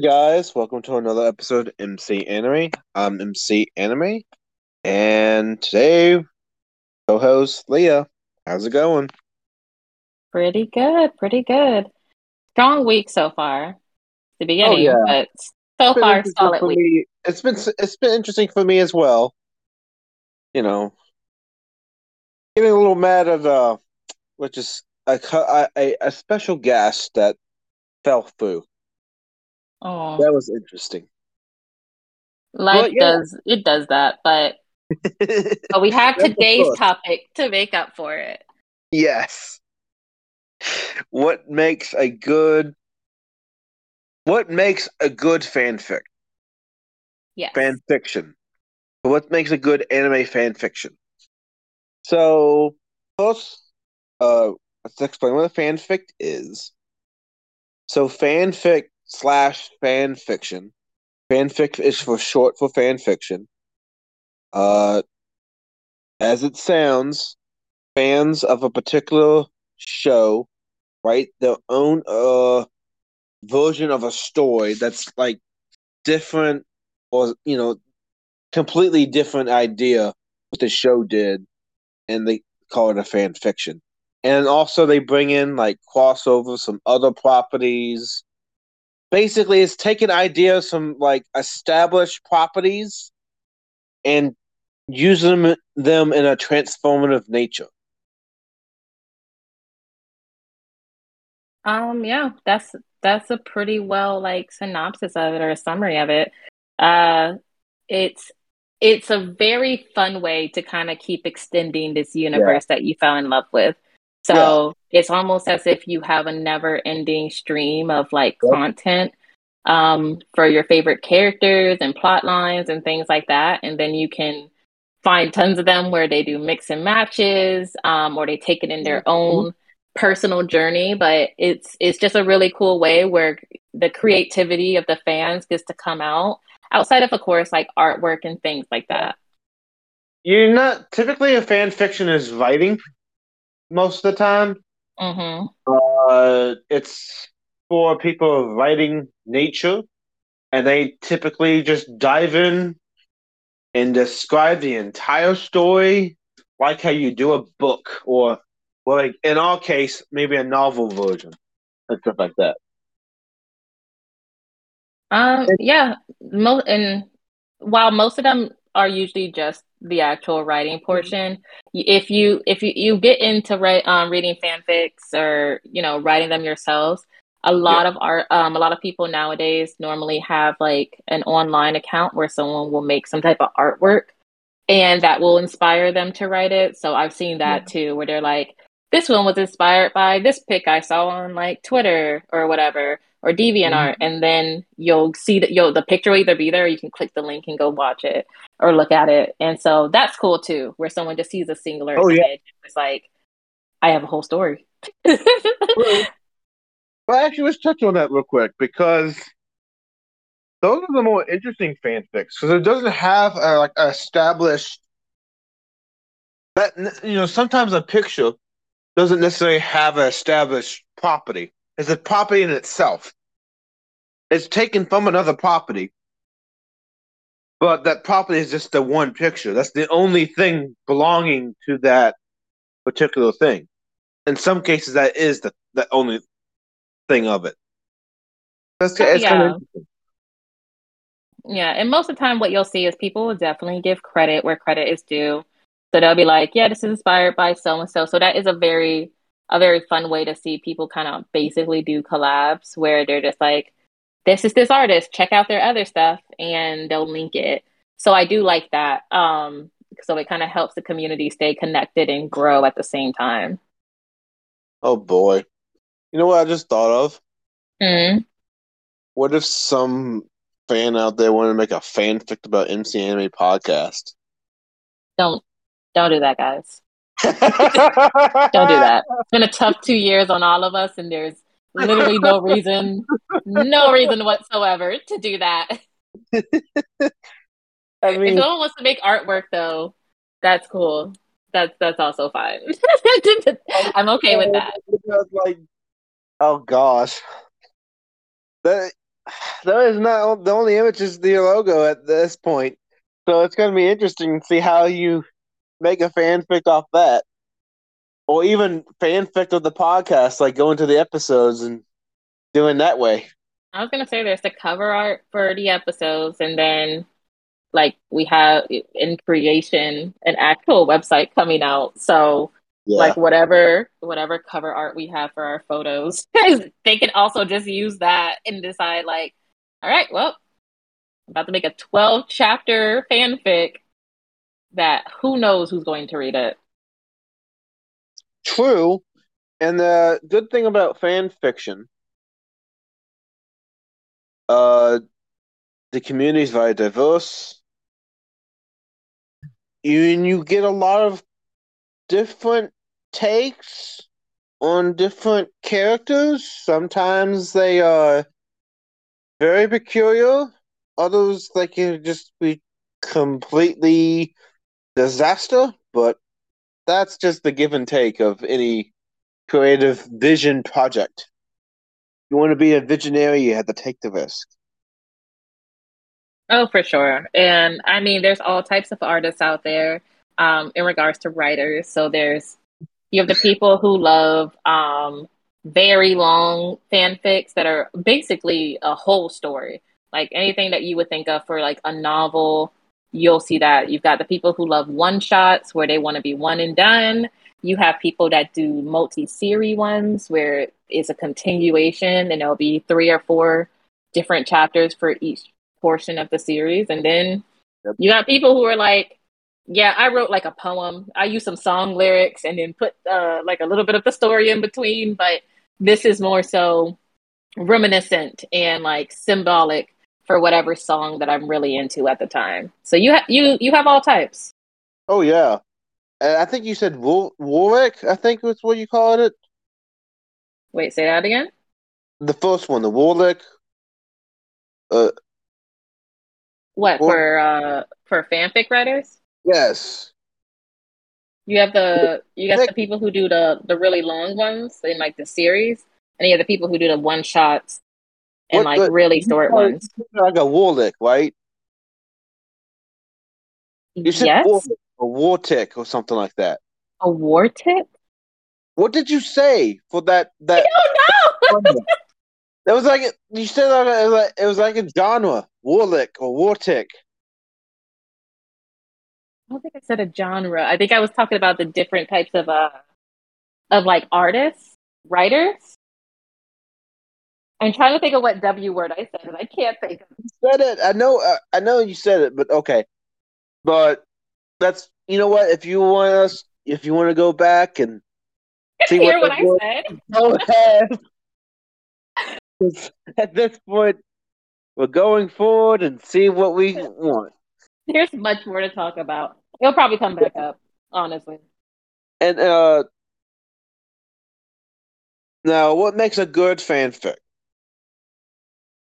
Hey guys, welcome to another episode of MC Anime. I'm MC Anime, and today co-host Leah. How's it going? Pretty good, pretty good. Strong week so far. The beginning, Oh, yeah. but so far solid week. me- It's been it's been interesting for me as well. You know, getting a little mad at uh, which is a a, a special guest that fell through. Oh, That was interesting. life well, yeah. does it does that, but but we have today's topic to make up for it. Yes. What makes a good what makes a good fanfic? Yes. Fan fiction. What makes a good anime fan fiction? So first uh let's explain what a fanfic is. So fanfic slash fan fiction. Fanfic is for short for fan fiction. Uh as it sounds, fans of a particular show write their own uh version of a story that's like different or you know completely different idea what the show did and they call it a fan fiction and also they bring in like crossover some other properties basically it's taking ideas from like established properties and using them, in a transformative nature Um, yeah, that's that's a pretty well like synopsis of it or a summary of it. Uh, it's it's a very fun way to kind of keep extending this universe that you fell in love with. So it's almost as if you have a never-ending stream of like Yep. content um for your favorite characters and plot lines and things like that, and then you can find tons of them where they do mix and matches, um, or they take it in their own personal journey, but it's it's just a really cool way where the creativity of the fans gets to come out outside of of course like artwork and things like that. You're not typically a fan fiction is writing most of the time. hmm Uh, it's for people of writing nature, and they typically just dive in and describe the entire story, like how you do a book, or, well, like in our case, maybe a novel version and stuff like that. Um yeah, mo- and while most of them are usually just the actual writing portion, y- if you if you, you get into write, um, reading fanfics or you know writing them yourselves, a lot of art um a lot of people nowadays normally have like an online account where someone will make some type of artwork and that will inspire them to write it. So I've seen that too, where they're like, this one was inspired by this pic I saw on like Twitter or whatever, or DeviantArt, mm-hmm. and then you'll see that you'll the picture will either be there, or you can click the link and go watch it or look at it, and so that's cool too, where someone just sees a singular Oh, yeah. It's like, I have a whole story. Well, actually, let's touch on that real quick because those are the more interesting fanfics because it doesn't have a, like a established that you know sometimes a picture doesn't necessarily have an established property. It's a property in itself. It's taken from another property, but that property is just the one picture. That's the only thing belonging to that particular thing. In some cases, that is the, the only thing of it. That's it's kind of. Yeah, and most of the time, what you'll see is people will definitely give credit where credit is due. So they'll be like, "Yeah, this is inspired by so and so." So that is a very, a very fun way to see people kind of basically do collabs where they're just like, "This is this artist. Check out their other stuff," and they'll link it. So I do like that. Um, so it kind of helps the community stay connected and grow at the same time. Oh boy. You know what I just thought of? Mm. What if some fan out there wanted to make a fanfic about MC Anime podcast? Don't, don't do that, guys. Don't do that. It's been a tough two years on all of us, and there's literally no reason, no reason whatsoever to do that. I If mean, someone wants to make artwork, though, that's cool. That's that's also fine. I'm okay with that. Like, oh gosh, that that is not the only image is the logo at this point. So it's going to be interesting to see how you make a fanfic off that, or even fanfic of the podcast, like going to the episodes and doing that way. I was gonna say there's the cover art for the episodes, and then like we have in creation an actual website coming out. So yeah. like whatever whatever cover art we have for our photos, they can also just use that and decide like, all right, well, I'm about to make a 12 chapter fanfic that who knows who's going to read it. True. And the good thing about fan fiction uh, the community is very diverse. And you get a lot of different takes on different characters. Sometimes they are very peculiar. Others they can just be completely disaster. But that's just the give and take of any creative vision project you want to be a visionary, you have to take the risk. Oh, for sure. And I mean, there's all types of artists out there um, in regards to writers. So there's, you have the people who love um, very long fanfics that are basically a whole story. Like anything that you would think of for like a novel, you'll see that. You've got the people who love one shots where they want to be one and done. You have people that do multi-series ones where it's a continuation and there'll be three or four different chapters for each portion of the series. And then yep. you got people who are like, yeah, I wrote like a poem. I used some song lyrics and then put uh, like a little bit of the story in between, but this is more so reminiscent and like symbolic for whatever song that I'm really into at the time. So you have you you have all types. Oh yeah, I think you said Warwick. I think that's what you called it. Wait, say that again. The first one, the Warwick. Uh, what for? Uh, for fanfic writers. Yes. You have the you got the people who do the the really long ones in like the series, and you have the people who do the one shots and what, like the, really short ones. Like a warlick, right? You said yes. Warwick a war tick or something like that. A war tick? What did you say for that? That I don't know. that was like you said like it was like, it was like a genre, warlick or war tick. I don't think I said a genre. I think I was talking about the different types of uh of like artists, writers. I'm trying to think of what W word I said, and I can't think of. You said it. I know. Uh, I know you said it, but okay. But that's you know what if you want us if you want to go back and see hear what, what I said. Go ahead. At this point, we're going forward and see what we want. There's much more to talk about. It'll probably come back up, honestly. And uh now, what makes a good fanfic?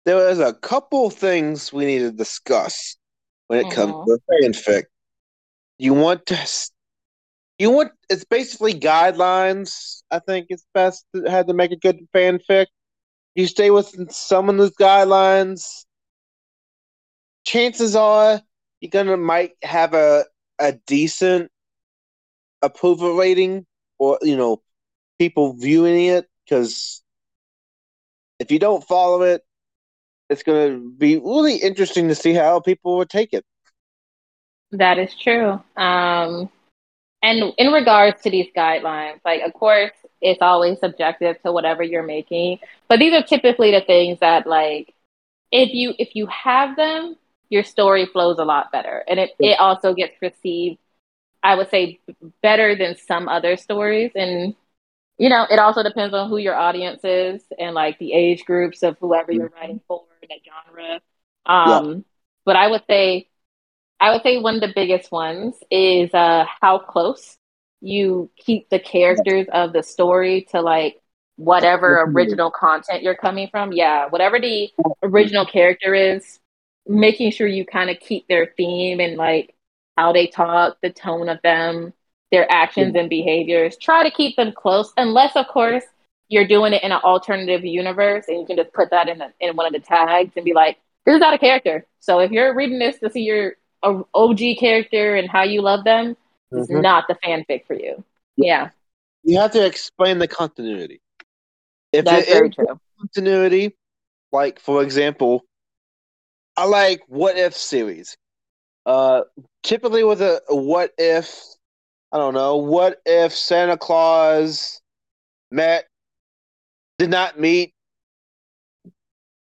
There is a couple things we need to discuss when it mm-hmm. comes to fanfic. You want to you want it's basically guidelines i think it's best to have to make a good fanfic. You stay within some of those guidelines. Chances are you're gonna might have a a decent approval rating or you know people viewing it because if you don't follow it it's going to be really interesting to see how people would take it that is true. Um, and in regards to these guidelines, like, of course, it's always subjective to whatever you're making, but these are typically the things that, like, if you if you have them, your story flows a lot better, and it it also gets perceived, I would say, better than some other stories. And you know, it also depends on who your audience is and like the age groups of whoever you're mm-hmm. writing for, that genre. Um, yeah. But I would say I would say one of the biggest ones is uh, how close you keep the characters of the story to like whatever original content you're coming from. Yeah, whatever the original character is, making sure you kind of keep their theme and like how they talk, the tone of them, their actions and behaviors. Try to keep them close, unless, of course, you're doing it in an alternative universe, and you can just put that in a, in one of the tags and be like, "This is not a character." So if you're reading this to see your OG character and how you love them, mm-hmm. it's not the fanfic for you. Yeah, you have to explain the continuity. If That's it very true. Continuity, like for example, I like what if series. Uh, typically with a what if, I don't know, what if Santa Claus met did not meet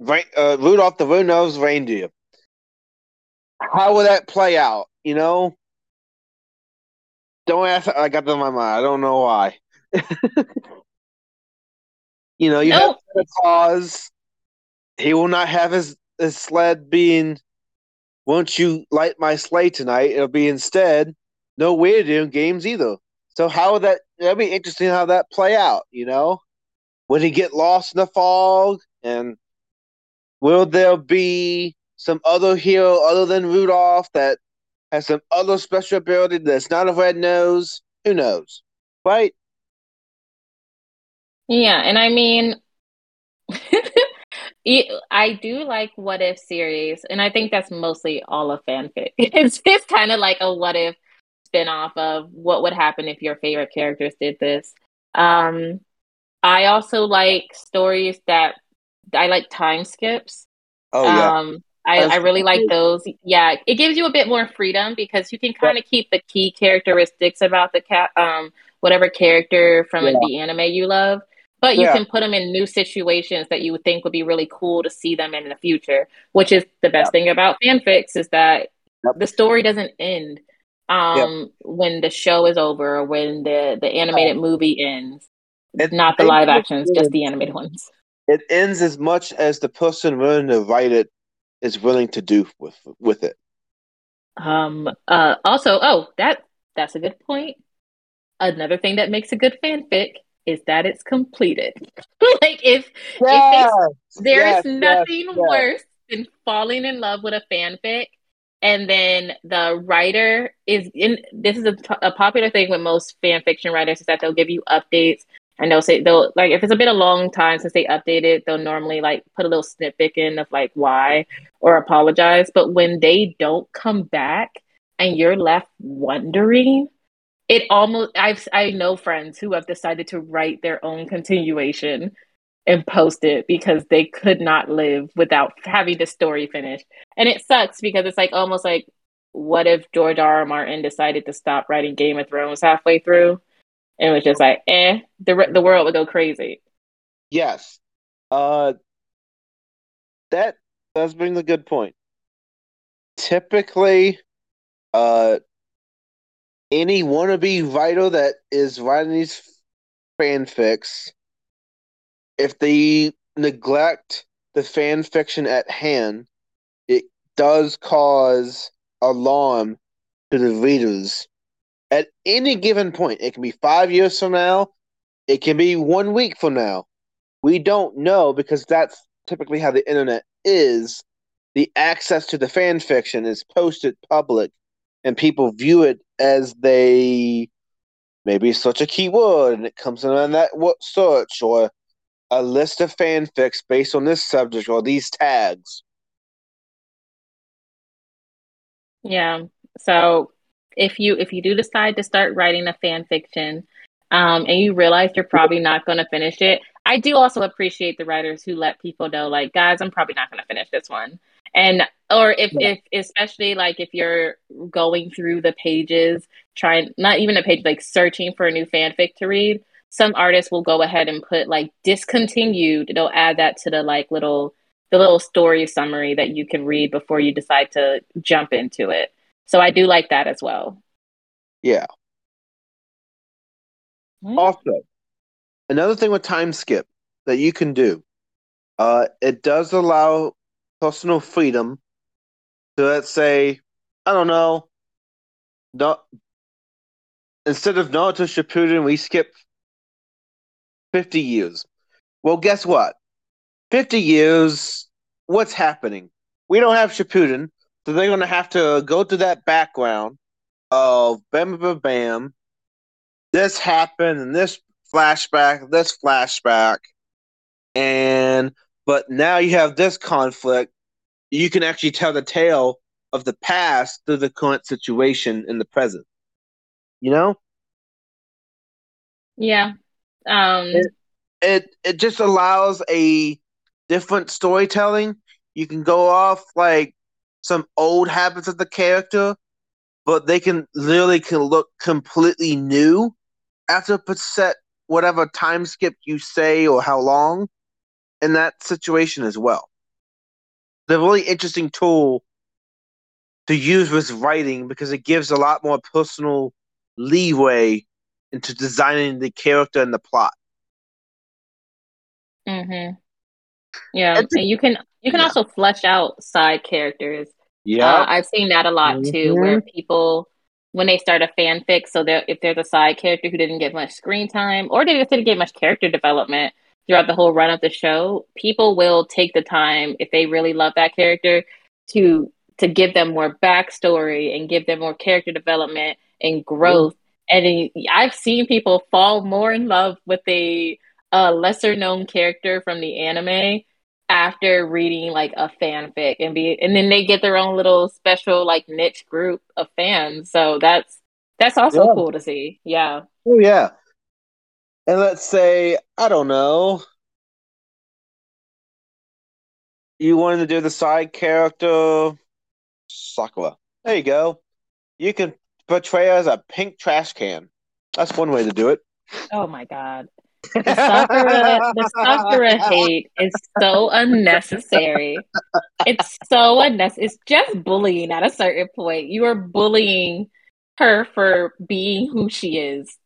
uh, Rudolph the Red-Nosed Reindeer. How will that play out? You know, don't ask. I got that in my mind. I don't know why. you know, you no. have Santa Claus. He will not have his, his sled being. Won't you light my sleigh tonight? It'll be instead no weird games either. So how would that? That'd be interesting how that play out. You know. Would he get lost in the fog? And will there be some other hero other than Rudolph that has some other special ability that's not a red nose? Who knows? Right? Yeah, and I mean, I do like what if series, and I think that's mostly all of fanfic. It's it's kind of like a what if spin off of what would happen if your favorite characters did this. Um, I also like stories that I like time skips. Oh yeah. Um, I, I really like those. Yeah, it gives you a bit more freedom because you can kind of yeah. keep the key characteristics about the cat, um, whatever character from yeah. the anime you love, but you yeah. can put them in new situations that you would think would be really cool to see them in the future. Which is the best thing about fanfics is that yep. the story doesn't end um, when the show is over or when the the animated movie ends. It's not the live actions, just the animated ones. It ends as much as the person willing to write it is willing to do with with it. Um. Uh. Also, oh, that that's a good point. Another thing that makes a good fanfic is that it's completed. like if, yes, if there yes, is nothing yes, worse than falling in love with a fanfic and then the writer is in this is a, a popular thing with most fan fiction writers is that they'll give you updates and they'll say they'll like if it's a been a long time since they updated, they'll normally like put a little snippet in of like why or apologize. But when they don't come back and you're left wondering, it almost I've I know friends who have decided to write their own continuation and post it because they could not live without having the story finished. And it sucks because it's like almost like what if George R. R. Martin decided to stop writing Game of Thrones halfway through? And it was just like, eh, the the world would go crazy. Yes, uh, that does bring a good point. Typically, uh, any wannabe writer that is writing these fanfics, if they neglect the fan fiction at hand, it does cause alarm to the readers at any given point. It can be five years from now, it can be one week from now. We don't know because that's typically how the internet is. The access to the fan fiction is posted public, and people view it as they maybe search a keyword and it comes in on that what search or a list of fanfics based on this subject or these tags. Yeah. So if you if you do decide to start writing a fan fiction um, and you realize you're probably not going to finish it i do also appreciate the writers who let people know like guys i'm probably not going to finish this one and or if yeah. if especially like if you're going through the pages trying not even a page like searching for a new fanfic to read some artists will go ahead and put like discontinued they'll add that to the like little the little story summary that you can read before you decide to jump into it so I do like that as well. Yeah. Mm-hmm. Also, another thing with time skip that you can do, uh, it does allow personal freedom. So let's say, I don't know, not instead of Naruto Shippuden, we skip fifty years. Well, guess what? Fifty years. What's happening? We don't have Shippuden, so they're going to have to go through that background of bam, bam, bam. This happened, and this flashback, this flashback, and but now you have this conflict. You can actually tell the tale of the past through the current situation in the present. You know? Yeah. Um it, it it just allows a different storytelling. You can go off like some old habits of the character, but they can literally can look completely new after a set whatever time skip you say or how long in that situation as well. The really interesting tool to use with writing because it gives a lot more personal leeway into designing the character and the plot. Mhm. Yeah, and you can you can yeah. also flesh out side characters. Yeah, uh, I've seen that a lot mm-hmm. too, where people when they start a fanfic, so that if there's a side character who didn't get much screen time or they just didn't get much character development throughout the whole run of the show, people will take the time if they really love that character to to give them more backstory and give them more character development and growth. Mm. And I've seen people fall more in love with a, a lesser known character from the anime after reading like a fanfic and be and then they get their own little special like niche group of fans. So that's that's also yeah. cool to see. Yeah. Oh yeah. And let's say, I don't know, you wanted to do the side character Sakura. There you go. You can portray her as a pink trash can. That's one way to do it. Oh my god. The Sakura, the Sakura hate is so unnecessary. It's so unnecessary. It's just bullying at a certain point. You are bullying her for being who she is.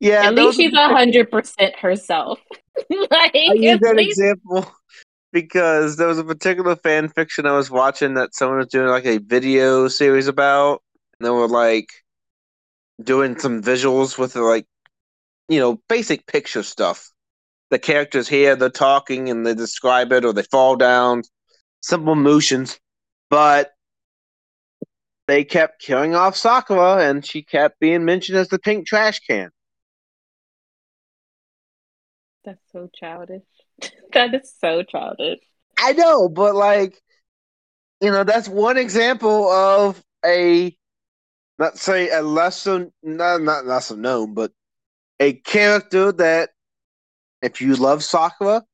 Yeah, at least she's hundred percent herself. like, I use that least... example because there was a particular fan fiction I was watching that someone was doing like a video series about, and they were like doing some visuals with like you know basic picture stuff. The characters here, they're talking and they describe it, or they fall down, simple motions, but they kept killing off Sakura, and she kept being mentioned as the pink trash can. That's so childish. that is so childish. I know, but like, you know, that's one example of a, not say a lesser, not not lesser known, but a character that, if you love Sakura,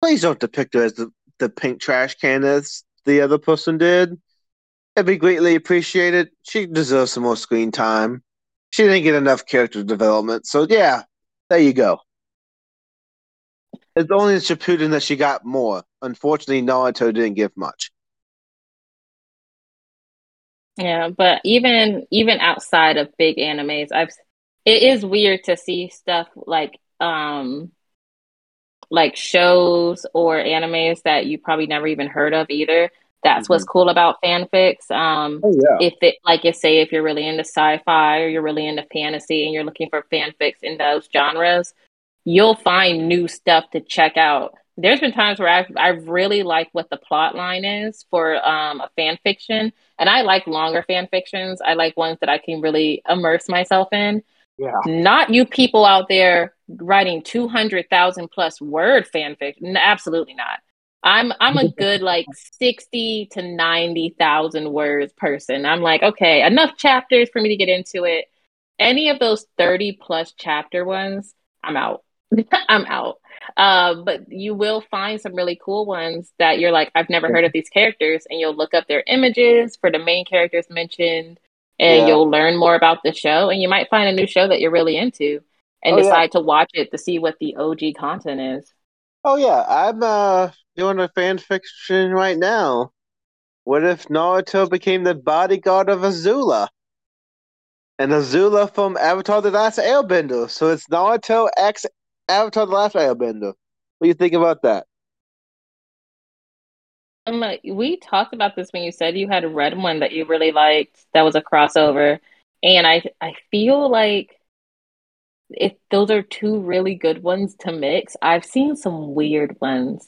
please don't depict her as the, the pink trash can as the other person did. It'd be greatly appreciated. She deserves some more screen time. She didn't get enough character development, so yeah, there you go. It's only in Shippuden that she got more. Unfortunately, Naruto didn't give much. Yeah, but even even outside of big animes, I've it is weird to see stuff like um like shows or animes that you probably never even heard of either. That's mm-hmm. what's cool about fanfics. Um, oh, yeah. if it like you say, if you're really into sci-fi or you're really into fantasy and you're looking for fanfics in those genres, you'll find new stuff to check out. There's been times where I've I've really liked what the plot line is for um, a fan fiction, and I like longer fan fictions. I like ones that I can really immerse myself in. Yeah. Not you people out there writing two hundred thousand plus word fanfic. fiction. Absolutely not. I'm I'm a good like sixty to ninety thousand words person. I'm like, okay, enough chapters for me to get into it. Any of those thirty plus chapter ones, I'm out. I'm out. Uh, but you will find some really cool ones that you're like, I've never heard of these characters, and you'll look up their images for the main characters mentioned, and yeah. you'll learn more about the show, and you might find a new show that you're really into, and oh, decide yeah. to watch it to see what the OG content is. Oh yeah, I'm uh doing a fan fiction right now. What if Naruto became the bodyguard of Azula? And Azula from Avatar: The Last Airbender. So it's Naruto X Avatar: The Last Airbender. What do you think about that? Um, we talked about this when you said you had read one that you really liked. That was a crossover, and I I feel like if those are two really good ones to mix. I've seen some weird ones.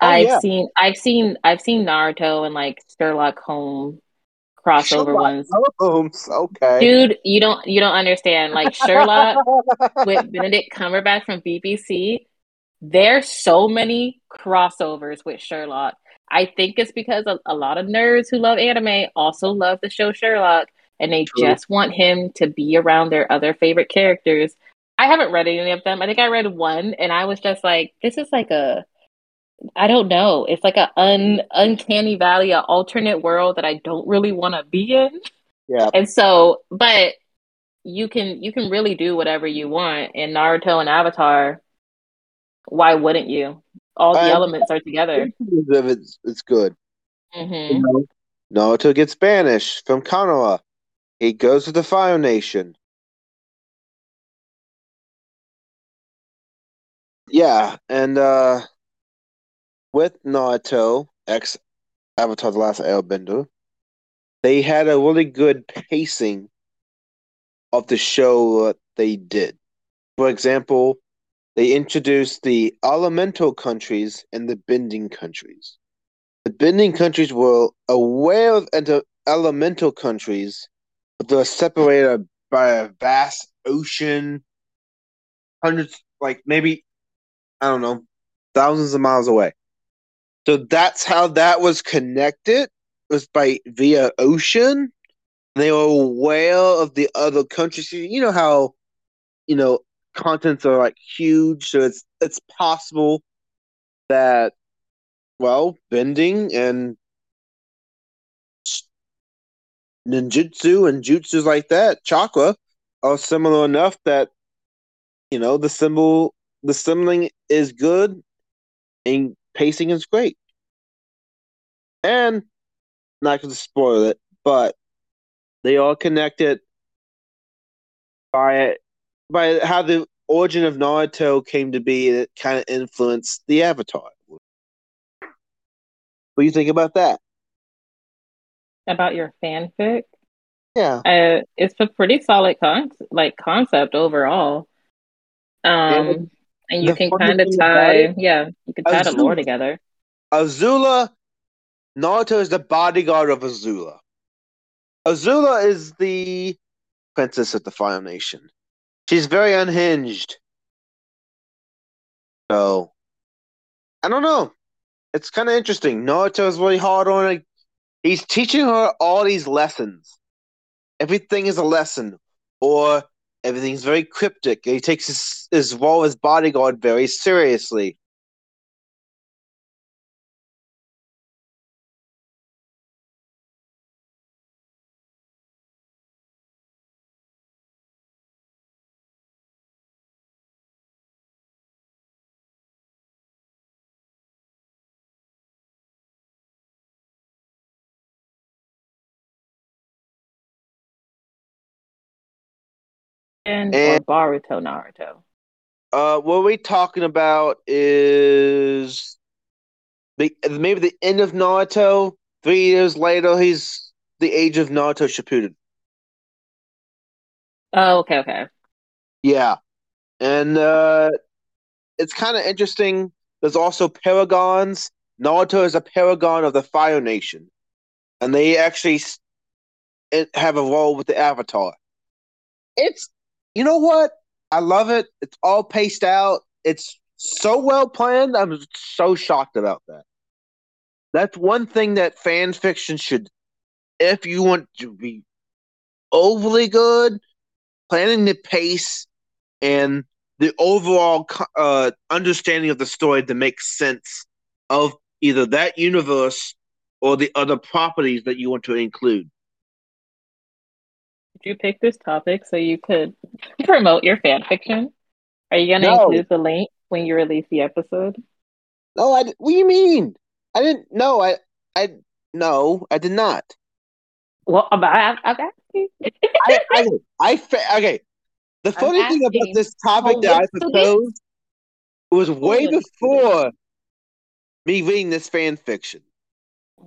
Oh, I've yeah. seen I've seen I've seen Naruto and like Sherlock Holmes crossover Sherlock ones. Holmes. Okay. Dude, you don't you don't understand. Like Sherlock with Benedict Cumberbatch from BBC, there's so many crossovers with Sherlock. I think it's because a, a lot of nerds who love anime also love the show Sherlock and they True. just want him to be around their other favorite characters. I haven't read any of them. I think I read one and I was just like, this is like a I don't know. It's like a un uncanny valley, an alternate world that I don't really want to be in. Yeah. And so, but you can you can really do whatever you want in Naruto and Avatar. Why wouldn't you? All the Um, elements are together. It's, it's good. hmm You know, Naruto gets banished from Konoha. He goes to the Fire Nation. Yeah, and uh with Naruto, ex Avatar The Last Airbender, they had a really good pacing of the show that they did. For example, they introduced the elemental countries and the bending countries. The bending countries were aware of the elemental countries, but they were separated by a vast ocean, hundreds, like maybe, I don't know, thousands of miles away. So that's how that was connected, was by via ocean. They were aware of the other countries. You know how, you know, continents are like huge, so it's it's possible that well, bending and ninjutsu and jutsus like that, chakra, are similar enough that you know the symbol, the symboling is good, and pacing is great. And not to spoil it, but they are connected by by how the origin of Naruto came to be. It kind of influenced the Avatar. What do you think about that? About your fanfic, Yeah. uh, it's a pretty solid con like concept overall. Um, and you can kind of tie, it- yeah, you can tie the lore together. Azula, Naruto is the bodyguard of Azula. Azula is the princess of the Fire Nation. She's very unhinged. So, I don't know. It's kind of interesting. Naruto is really hard on it. He's teaching her all these lessons. Everything is a lesson, or everything's very cryptic. He takes his, his role as bodyguard very seriously. And, And- or Boruto Naruto. Uh, what we're talking about is the maybe the end of Naruto. Three years later, he's the age of Naruto Shippuden. Oh, okay, okay. Yeah, and uh, it's kind of interesting. There's also paragons. Naruto is a paragon of the Fire Nation, and they actually have a role with the Avatar. It's you know what I love it. It's all paced out. It's so well planned. I'm so shocked about that. That's one thing that fan fiction should, if you want to be overly good, planning the pace and the overall uh, understanding of the story to make sense of either that universe or the other properties that you want to include. Did you pick this topic so you could promote your fan fiction? Are you going to No. include the link when you release the episode? No, I. What do you mean? I didn't. No, I. I. No, I did not. Well, I'm, I'm asking. I. I. I fa- okay. The funny thing about this topic oh, that I proposed was oh, way Holistically. before me reading this fan fiction.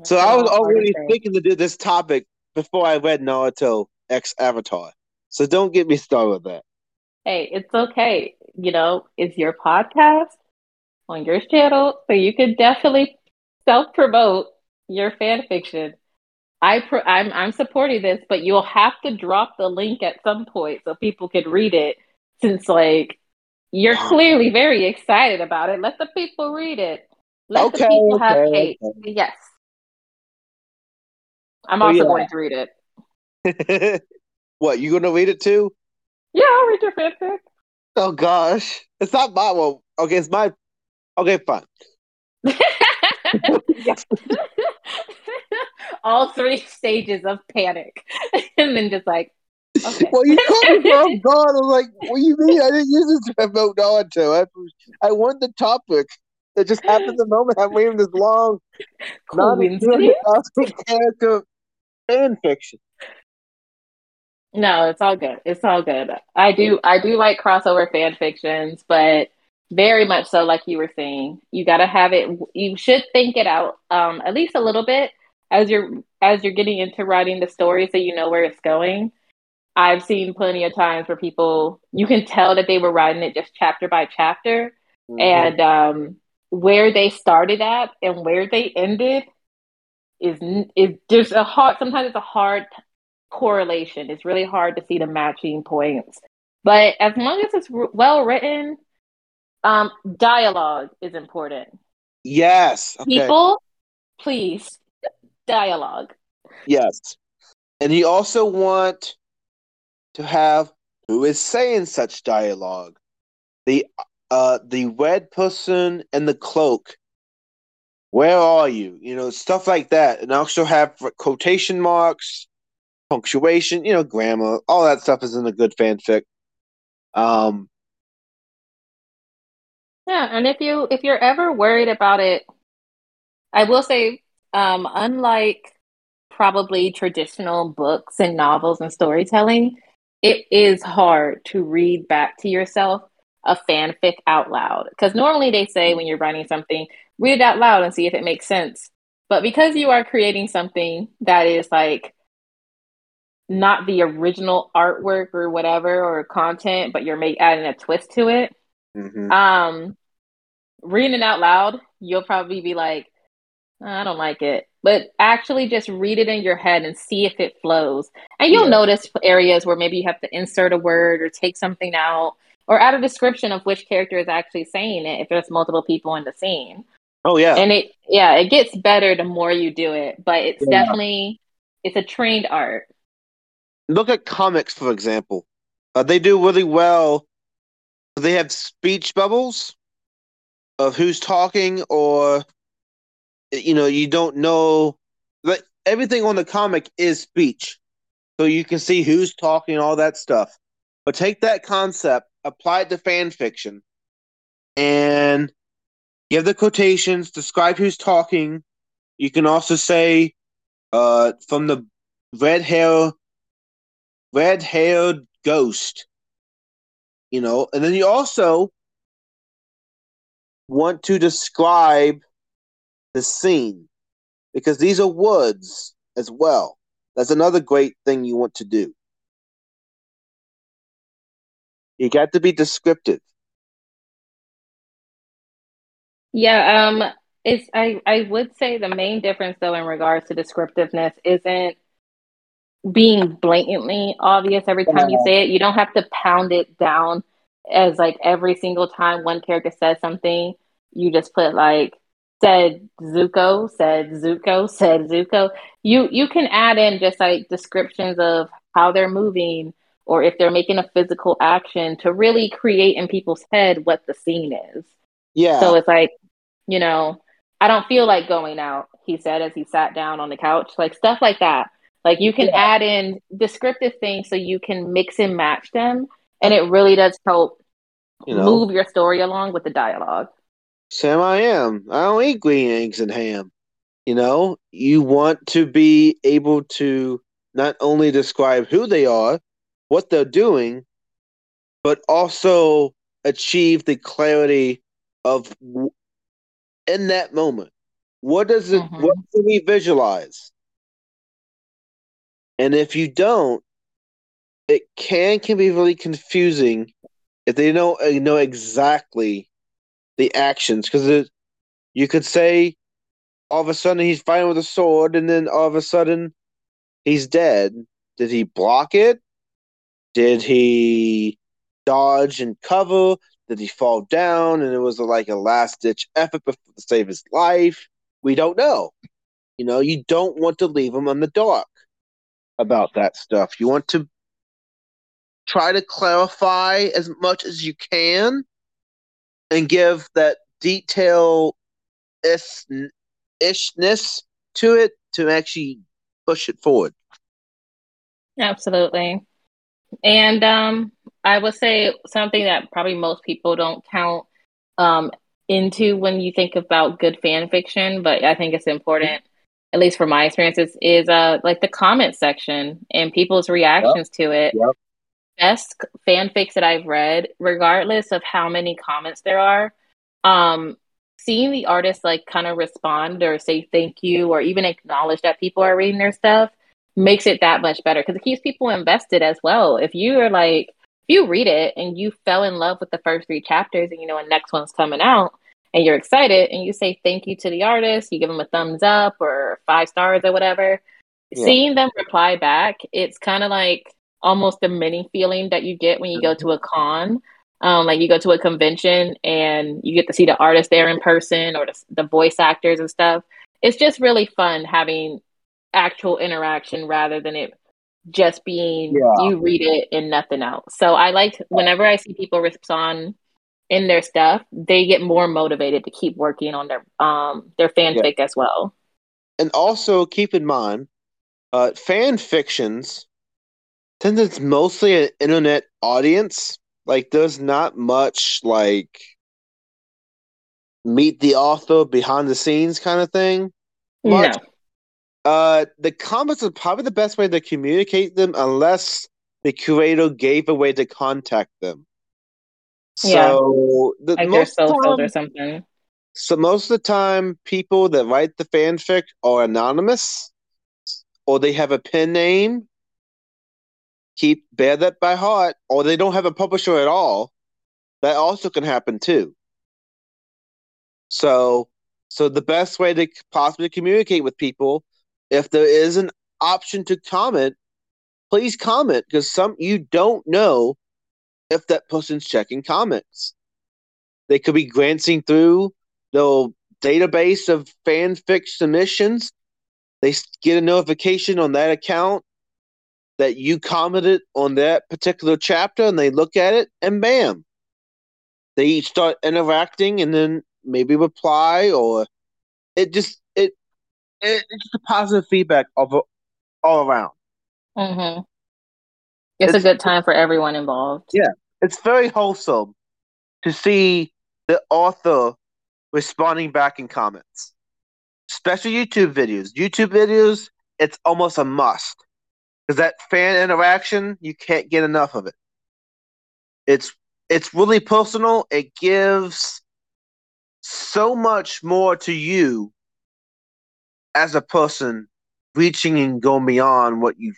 So I was oh, already thinking to do this topic before I read Naruto X Avatar. So don't get me started with that. Hey, it's okay. You know, it's your podcast on your channel, so you can definitely self promote your fan fiction. I pro- I'm I'm supporting this, but you'll have to drop the link at some point so people can read it. Since like you're clearly very excited about it, let the people read it. Let Okay, the people have okay, hate. okay. Yes, I'm So, also yeah. going to read it. what you gonna read it too? Yeah, I'll read your fanfic. Oh gosh, it's not my well. Okay, it's my. Okay, fine. All three stages of panic, and then just like, okay. Well, you caught me off guard. I was like, "What do you mean? I didn't use this to on to. I, I want the topic. It just happened the moment I'm reading this long, Coincidence? non character fan fiction. No, it's all good. It's all good. I do I do like crossover fan fictions, but very much so like you were saying. You got to have it you should think it out um at least a little bit as you're as you're getting into writing the story so you know where it's going. I've seen plenty of times where people you can tell that they were writing it just chapter by chapter Mm-hmm. and um where they started at and where they ended is is there's a hard sometimes it's a hard correlation. It's really hard to see the matching points. But as long as it's well written, um, dialogue is important. yes. Okay. People, please, dialogue. Yes. And you also want to have who is saying such dialogue. The uh the red person and the cloak. Where are you? You know, stuff like that. And also have quotation marks, punctuation, you know, grammar, all that stuff is in a good fanfic. Um Yeah, and if you if you're ever worried about it, I will say, um, unlike probably traditional books and novels and storytelling, it is hard to read back to yourself a fanfic out loud. Because normally they say when you're writing something, read it out loud and see if it makes sense. But because you are creating something that is like not the original artwork or whatever or content, but you're make adding a twist to it, mhm. um, reading it out loud, you'll probably be like, I don't like it. But actually just read it in your head and see if it flows. And you'll Yeah. notice areas where maybe you have to insert a word or take something out or add a description of which character is actually saying it if there's multiple people in the scene. Oh yeah. And it yeah, it gets better the more you do it, but it's Yeah. definitely it's a trained art. Look at comics, for example. Uh, they do really well. They have speech bubbles of who's talking, or you know, you don't know. Like everything on the comic is speech, so you can see who's talking, all that stuff. But take that concept, apply it to fan fiction, and give the quotations, describe who's talking. You can also say, uh, from the red hair red haired ghost. You know, and then you also want to describe the scene because these are woods as well. That's another great thing you want to do. You got to be descriptive. Yeah, um it's I I would say the main difference though in regards to descriptiveness isn't being blatantly obvious every time you say it. You don't have to pound it down as like every single time one character says something, you just put like said Zuko, said Zuko, said Zuko. You you can add in just like descriptions of how they're moving or if they're making a physical action to really create in people's head what the scene is. Yeah. So it's like, you know, I don't feel like going out, he said as he sat down on the couch, like stuff like that. Like you can Yeah. add in descriptive things so you can mix and match them. And it really does help you know, move your story along with the dialogue. Sam, I am. I don't eat green eggs and ham. You know, you want to be able to not only describe who they are, what they're doing, but also achieve the clarity of w- in that moment. What does it? Mhm. What can we visualize? And if you don't, it can can be really confusing if they don't uh, know exactly the actions because you could say all of a sudden he's fighting with a sword and then all of a sudden he's dead. Did he block it? Did he dodge and cover? Did he fall down and it was like a last ditch effort to save his life? We don't know. You know, you don't want to leave him in the dark about that stuff. You want to try to clarify as much as you can and give that detail ishness to it to actually push it forward. Absolutely. And um, I would say something that probably most people don't count um, into when you think about good fan fiction, but I think it's important, at least for my experiences, is uh, like the comment section and people's reactions yep. to it. Yep. Best fanfics that I've read, regardless of how many comments there are, um, seeing the artist like kind of respond or say thank you or even acknowledge that people are reading their stuff makes it that much better because it keeps people invested as well. If you are like, if you read it and you fell in love with the first three chapters and you know a next one's coming out and you're excited and you say thank you to the artist, you give them a thumbs up or five stars or whatever, yeah. seeing them reply back, it's kind of like almost the mini feeling that you get when you go to a con um, like you go to a convention and you get to see the artist there in person or the, the voice actors and stuff. It's just really fun having actual interaction rather than it just being yeah. you read it and nothing else. So I like whenever I see people respond in their stuff, they get more motivated to keep working on their um their fanfic yeah. as well. And also keep in mind, uh, fan fictions, since it's mostly an internet audience, like there's not much like meet the author behind the scenes kind of thing. Much. No. Uh, the comments are probably the best way to communicate them, unless the curator gave a way to contact them. Yeah. So the, like most their socials or something. So most of the time, people that write the fanfic are anonymous, or they have a pen name, keep bear that by heart, or they don't have a publisher at all. That also can happen too. So, so the best way to possibly communicate with people, if there is an option to comment, please comment because some you don't know if that person's checking comments. They could be glancing through the database of fanfic submissions. They get a notification on that account that you commented on that particular chapter and they look at it and bam they start interacting and then maybe reply or it just it, it it's just a positive feedback of all around mm-hmm. it's, it's a good time for everyone involved yeah it's very wholesome to see the author responding back in comments especially youtube videos youtube videos it's almost a must because that fan interaction you can't get enough of it. It's it's really personal. It gives so much more to you as a person, reaching and going beyond what you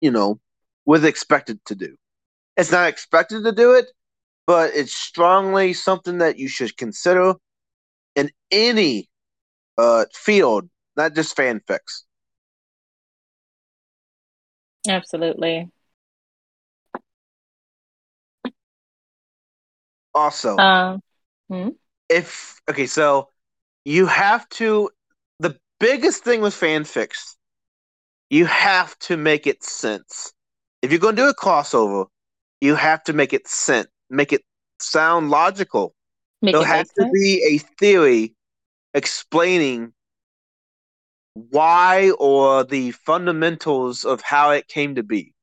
you know was expected to do. It's not expected to do it, but it's strongly something that you should consider in any uh, field, not just fanfics. Absolutely. Also, um, hmm? if okay, so you have to. The biggest thing with fanfics, you have to make it sense. If you're going to do a crossover, you have to make it sense, make it sound logical. Make there has to be a theory explaining why or the fundamentals of how it came to be.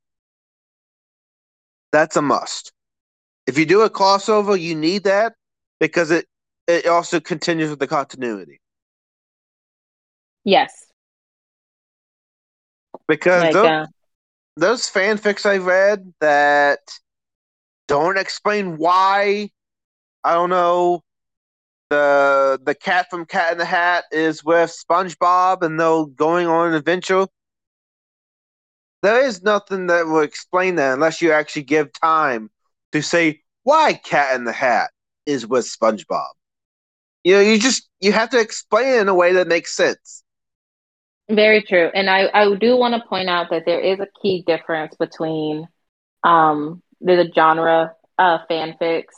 That's a must. If you do a crossover, you need that because it it also continues with the continuity. Yes. Because like, those, uh... those fanfics I read that don't explain why I don't know the the cat from Cat in the Hat is with SpongeBob and they're going on an adventure. There is nothing that will explain that unless you actually give time to say why Cat in the Hat is with SpongeBob. You know, you just you have to explain it in a way that makes sense. Very true. And I, I do want to point out that there is a key difference between um, the genre of fanfics,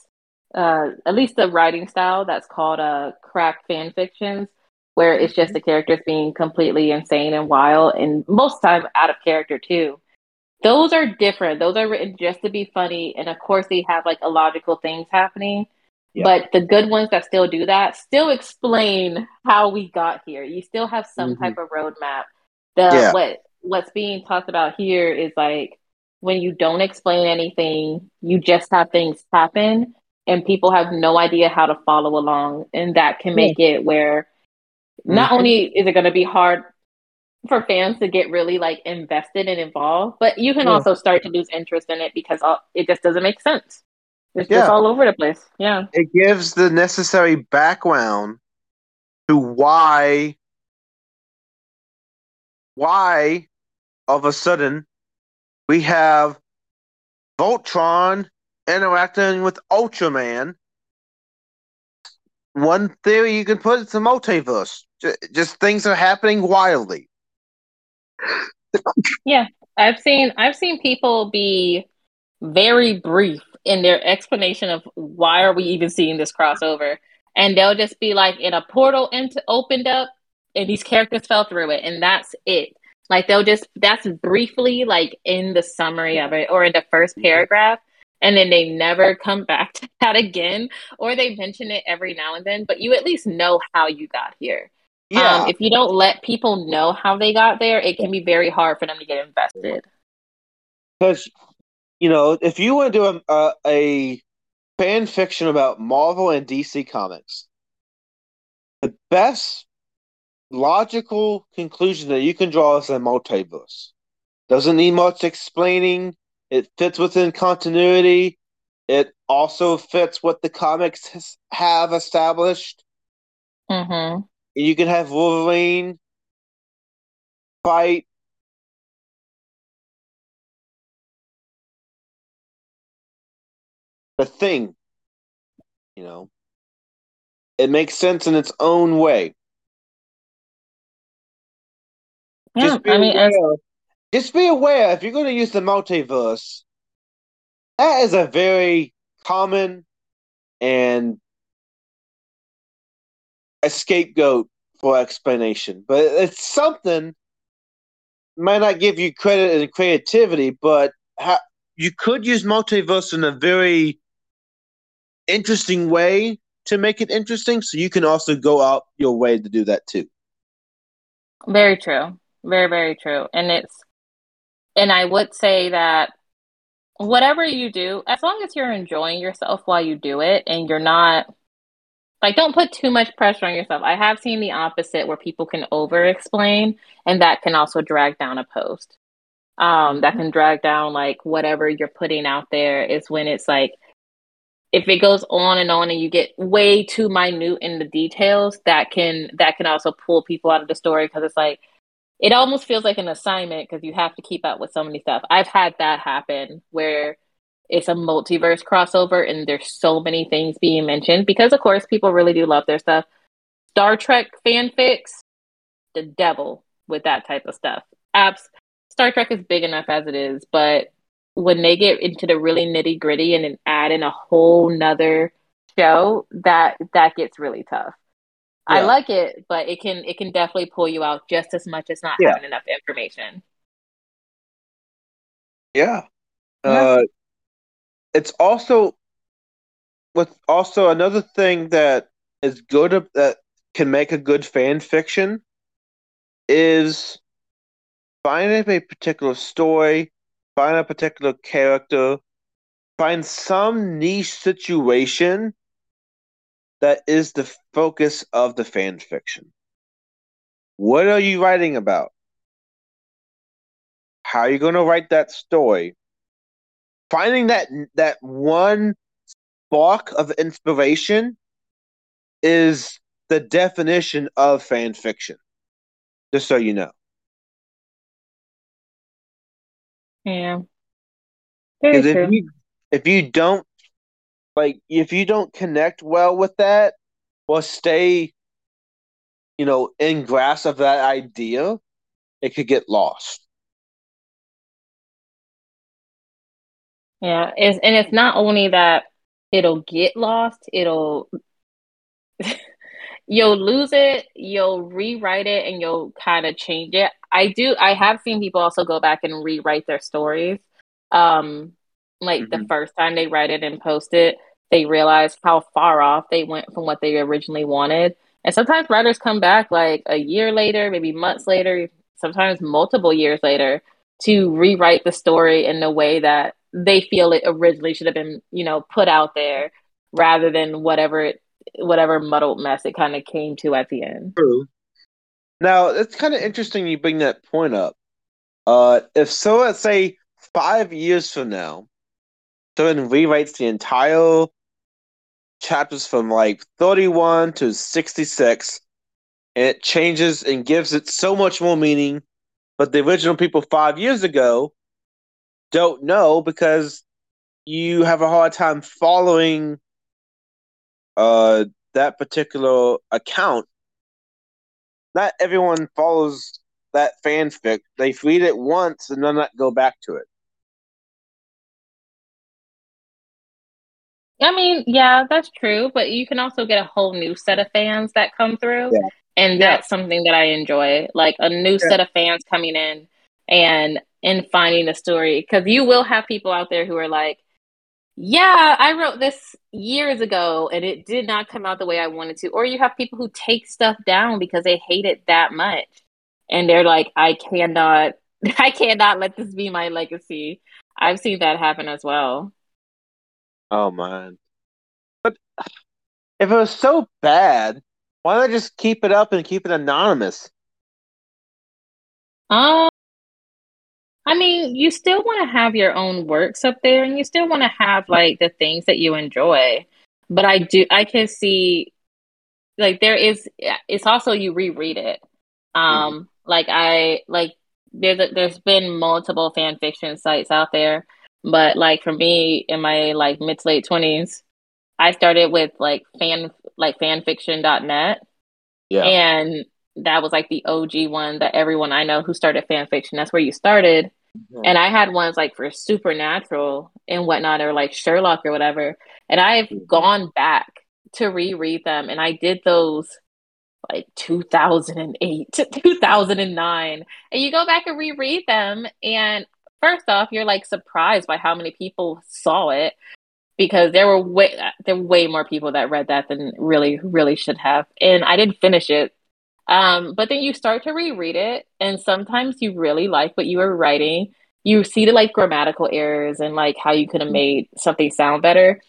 uh, at least the writing style that's called uh, crack fan fictions, where it's just the characters being completely insane and wild, and most time out of character too. Those are different. Those are written just to be funny, and of course they have like illogical things happening. Yeah. But the good ones that still do that still explain how we got here. You still have some mm-hmm. type of roadmap. The yeah. what what's being talked about here is like when you don't explain anything, you just have things happen and people have no idea how to follow along. And that can make yeah. it where not mm-hmm. only is it going to be hard for fans to get really like invested and involved, but you can also start to lose interest in it because it just doesn't make sense. It's yeah. just all over the place. Yeah. It gives the necessary background to why why of a sudden we have Voltron interacting with Ultraman. One theory you can put it's a multiverse. Just things are happening wildly. yeah, I've seen I've seen people be very brief in their explanation of why are we even seeing this crossover and they'll just be like in a portal into opened up and these characters fell through it and that's it like they'll just that's briefly like in the summary of it or in the first paragraph and then they never come back to that again or they mention it every now and then but you at least know how you got here. Yeah. Um, if you don't let people know how they got there it can be very hard for them to get invested. Because you know, if you want to do a, a, a fan fiction about Marvel and DC comics, the best logical conclusion that you can draw is a multiverse. Doesn't need much explaining. It fits within continuity. It also fits what the comics have established. Mm-hmm. You can have Wolverine fight the thing. You know, it makes sense in its own way. Yeah, just be I mean, aware, as... just be aware if you're going to use the multiverse, that is a very common and a scapegoat for explanation, but it's something might not give you credit and creativity, but ha- you could use multiverse in a very interesting way to make it interesting. So you can also go out your way to do that too. Very true. Very, very true. And it's, and I would say that whatever you do, as long as you're enjoying yourself while you do it and you're not, like, don't put too much pressure on yourself. I have seen the opposite where people can over explain and that can also drag down a post. Um, that can drag down like whatever you're putting out there is when it's like if it goes on and on and you get way too minute in the details that can that can also pull people out of the story because it's like it almost feels like an assignment because you have to keep up with so many stuff. I've had that happen where it's a multiverse crossover and there's so many things being mentioned because of course people really do love their stuff. Star trek fanfics the devil with that type of stuff. Apps star trek is big enough as it is but when they get into the really nitty gritty and then add in a whole nother show, that that gets really tough. Yeah. I like it, but it can it can definitely pull you out just as much as not yeah. having enough information. Yeah. yeah. Uh, it's also with also another thing that is good that can make a good fan fiction is finding a particular story find a particular character, find some niche situation that is the focus of the fan fiction. What are you writing about? How are you going to write that story? Finding that that one spark of inspiration is the definition of fan fiction. Just so you know. Yeah. Very true. if you if you don't like if you don't connect well with that or stay you know in grasp of that idea it could get lost. Yeah, it's, and it's not only that it'll get lost, it'll you'll lose it, you'll rewrite it, and you'll kind of change it. I do. I have seen people also go back and rewrite their stories. Um, like mm-hmm. the first time they write it and post it, they realize how far off they went from what they originally wanted. And sometimes writers come back like a year later, maybe months later, sometimes multiple years later, to rewrite the story in the way that they feel it originally should have been, you know, put out there rather than whatever it whatever muddled mess it kind of came to at the end. True. Now it's kind of interesting you bring that point up. Uh, if so, let's say five years from now, someone rewrites the entire chapters from like 31 to 66, and it changes and gives it so much more meaning. But the original people five years ago don't know because you have a hard time following uh, that particular account. Not everyone follows that fanfic. They read it once and then not go back to it. I mean, yeah, that's true, but you can also get a whole new set of fans that come through. Yeah. And that's yeah. something that I enjoy. Like a new yeah. set of fans coming in and and finding the story because you will have people out there who are like, yeah, I wrote this years ago and it did not come out the way I wanted to. Or you have people who take stuff down because they hate it that much. And they're like, I cannot I cannot let this be my legacy. I've seen that happen as well. Oh man. But if it was so bad, why not I just keep it up and keep it anonymous? Um I mean, you still want to have your own works up there and you still want to have like the things that you enjoy. But I do, I can see like there is, it's also you reread it. Um, mm-hmm. like I, like there's, a, there's been multiple fan fiction sites out there. But like for me in my like mid to late 20s, I started with like fan, like fanfiction.net. Yeah. And that was like the OG one that everyone I know who started fan fiction. That's where you started. Mm-hmm. And I had ones like for Supernatural and whatnot, or like Sherlock or whatever. And I've mm-hmm. gone back to reread them, and I did those like 2008 to 2009. And you go back and reread them, and first off, you're like surprised by how many people saw it because there were way there were way more people that read that than really really should have. And I didn't finish it um, but then you start to reread it, and sometimes you really like what you were writing. You see the like grammatical errors and like how you could have made something sound better.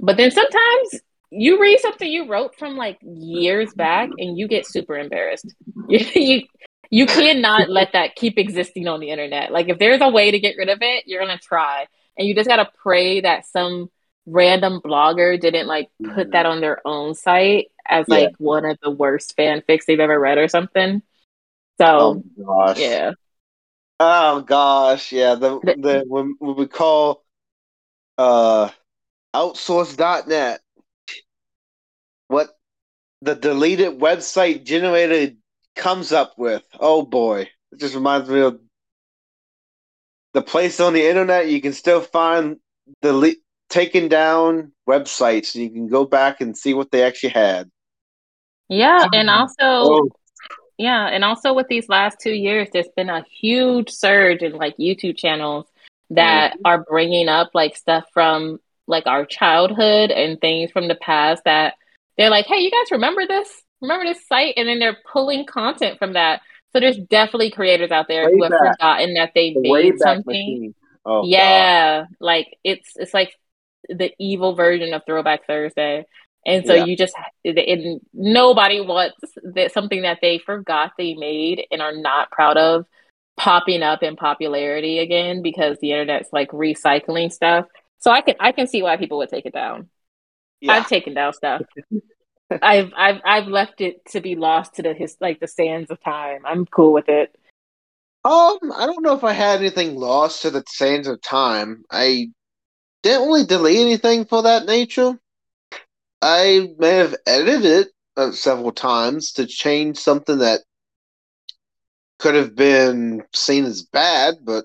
But then sometimes you read something you wrote from like years back and you get super embarrassed. you, you cannot let that keep existing on the internet. Like if there's a way to get rid of it, you're gonna try. And you just gotta pray that some random blogger didn't like put that on their own site as yeah. like one of the worst fanfics they've ever read or something. So, oh, gosh. yeah. Oh gosh, yeah. The the when, when we call uh outsource.net what the deleted website generated comes up with. Oh boy. It just reminds me of the place on the internet you can still find delete taken down websites and you can go back and see what they actually had. Yeah, and also oh. yeah, and also with these last 2 years there's been a huge surge in like YouTube channels that mm-hmm. are bringing up like stuff from like our childhood and things from the past that they're like, "Hey, you guys remember this? Remember this site?" And then they're pulling content from that. So there's definitely creators out there way who have back. forgotten that they the made something. Oh, yeah, God. like it's it's like the evil version of Throwback Thursday. And so yeah. you just, and nobody wants that something that they forgot they made and are not proud of popping up in popularity again because the internet's like recycling stuff. So I can I can see why people would take it down. Yeah. I've taken down stuff. I've I've I've left it to be lost to the his like the sands of time. I'm cool with it. Um, I don't know if I had anything lost to the sands of time. I didn't really delete anything for that nature. I may have edited it uh, several times to change something that could have been seen as bad, but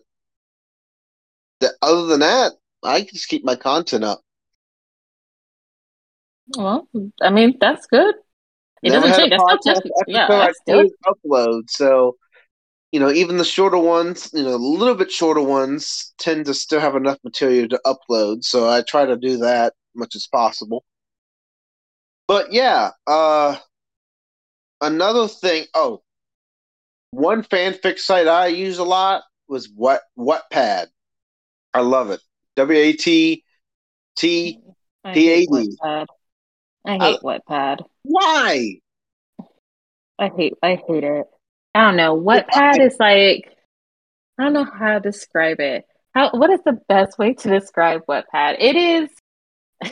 the, other than that, I just keep my content up. Well, I mean that's good. It Never doesn't change. That's still, yeah, that's still... upload. So you know, even the shorter ones, you know, a little bit shorter ones tend to still have enough material to upload. So I try to do that much as possible. But yeah, uh another thing, oh, one fanfic site I use a lot was what Wattpad. I love it. W A T T P A D. I hate Wattpad. Why? I hate I hate it. I don't know. Wattpad is like I don't know how to describe it. How what is the best way to describe Wattpad? It is